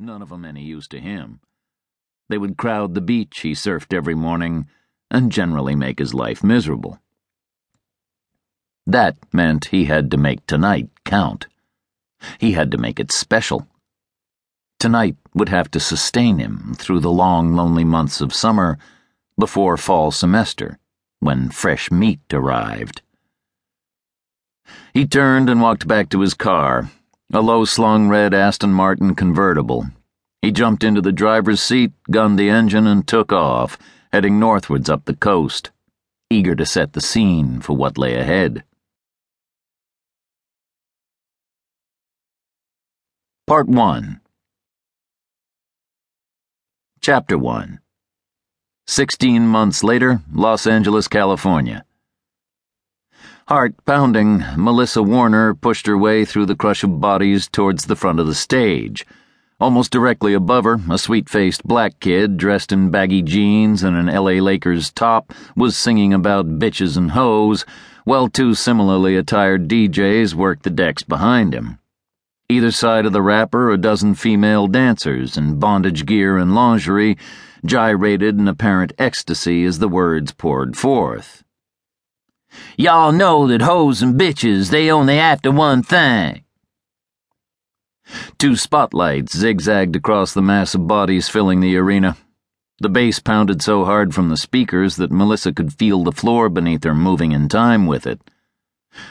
none of 'em any use to him. They would crowd the beach he surfed every morning and generally make his life miserable. That meant he had to make tonight count. He had to make it special. Tonight would have to sustain him through the long, lonely months of summer before fall semester, when fresh meat arrived. He turned and walked back to his car, a low slung red Aston Martin convertible. He jumped into the driver's seat, gunned the engine, and took off, heading northwards up the coast, eager to set the scene for what lay ahead. Part 1 Chapter 1 Sixteen months later, Los Angeles, California. Heart pounding, Melissa Warner pushed her way through the crush of bodies towards the front of the stage. Almost directly above her, a sweet faced black kid dressed in baggy jeans and an LA Lakers top was singing about bitches and hoes, while two similarly attired DJs worked the decks behind him. Either side of the rapper, a dozen female dancers in bondage gear and lingerie gyrated in apparent ecstasy as the words poured forth. Y'all know that hoes and bitches, they only after one thing. Two spotlights zigzagged across the mass of bodies filling the arena. The bass pounded so hard from the speakers that Melissa could feel the floor beneath her moving in time with it.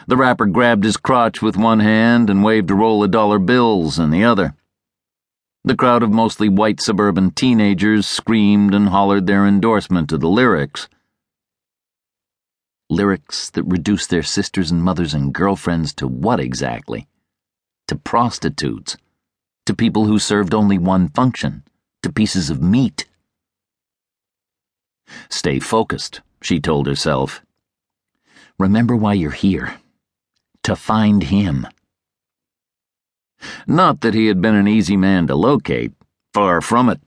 The rapper grabbed his crotch with one hand and waved a roll of dollar bills in the other. The crowd of mostly white suburban teenagers screamed and hollered their endorsement to the lyrics. Lyrics that reduced their sisters and mothers and girlfriends to what exactly? To prostitutes. To people who served only one function. To pieces of meat. Stay focused, she told herself. Remember why you're here. To find him. Not that he had been an easy man to locate. Far from it.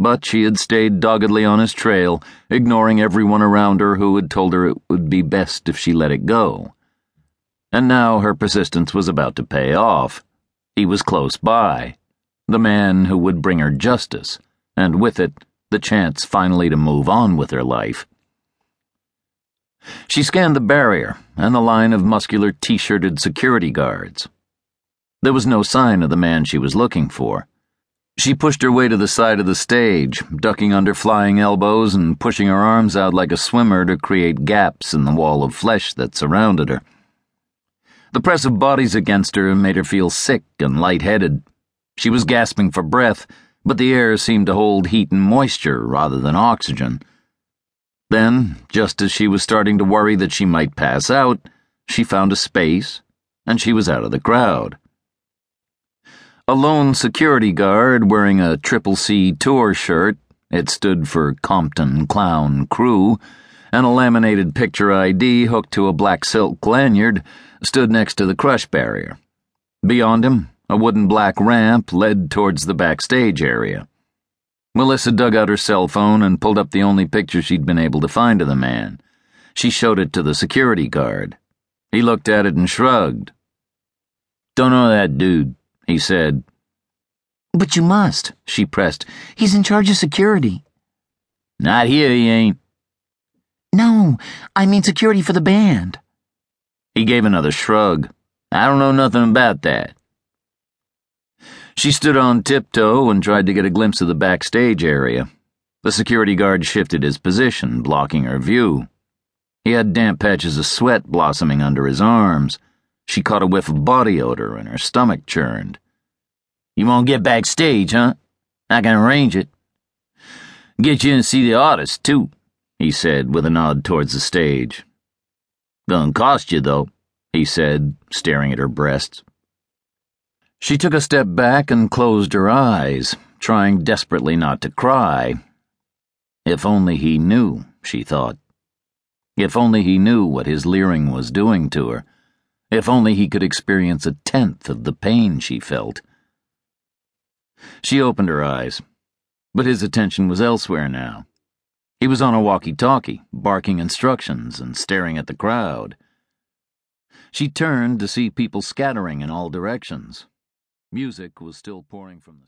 But she had stayed doggedly on his trail, ignoring everyone around her who had told her it would be best if she let it go. And now her persistence was about to pay off. He was close by. The man who would bring her justice, and with it, the chance finally to move on with her life. She scanned the barrier and the line of muscular t shirted security guards. There was no sign of the man she was looking for. She pushed her way to the side of the stage, ducking under flying elbows and pushing her arms out like a swimmer to create gaps in the wall of flesh that surrounded her. The press of bodies against her made her feel sick and lightheaded. She was gasping for breath, but the air seemed to hold heat and moisture rather than oxygen. Then, just as she was starting to worry that she might pass out, she found a space, and she was out of the crowd. A lone security guard wearing a Triple C tour shirt, it stood for Compton Clown Crew, and a laminated picture ID hooked to a black silk lanyard, stood next to the crush barrier. Beyond him, a wooden black ramp led towards the backstage area. Melissa dug out her cell phone and pulled up the only picture she'd been able to find of the man. She showed it to the security guard. He looked at it and shrugged. Don't know that dude, he said. But you must, she pressed. He's in charge of security. Not here, he ain't. No, I mean security for the band. He gave another shrug. I don't know nothing about that. She stood on tiptoe and tried to get a glimpse of the backstage area. The security guard shifted his position, blocking her view. He had damp patches of sweat blossoming under his arms. She caught a whiff of body odor and her stomach churned. You won't get backstage, huh? I can arrange it. Get you to see the artist, too, he said with a nod towards the stage. Gonna cost you, though, he said, staring at her breasts. She took a step back and closed her eyes, trying desperately not to cry. If only he knew, she thought. If only he knew what his leering was doing to her. If only he could experience a tenth of the pain she felt. She opened her eyes, but his attention was elsewhere now. He was on a walkie talkie, barking instructions and staring at the crowd. She turned to see people scattering in all directions. Music was still pouring from the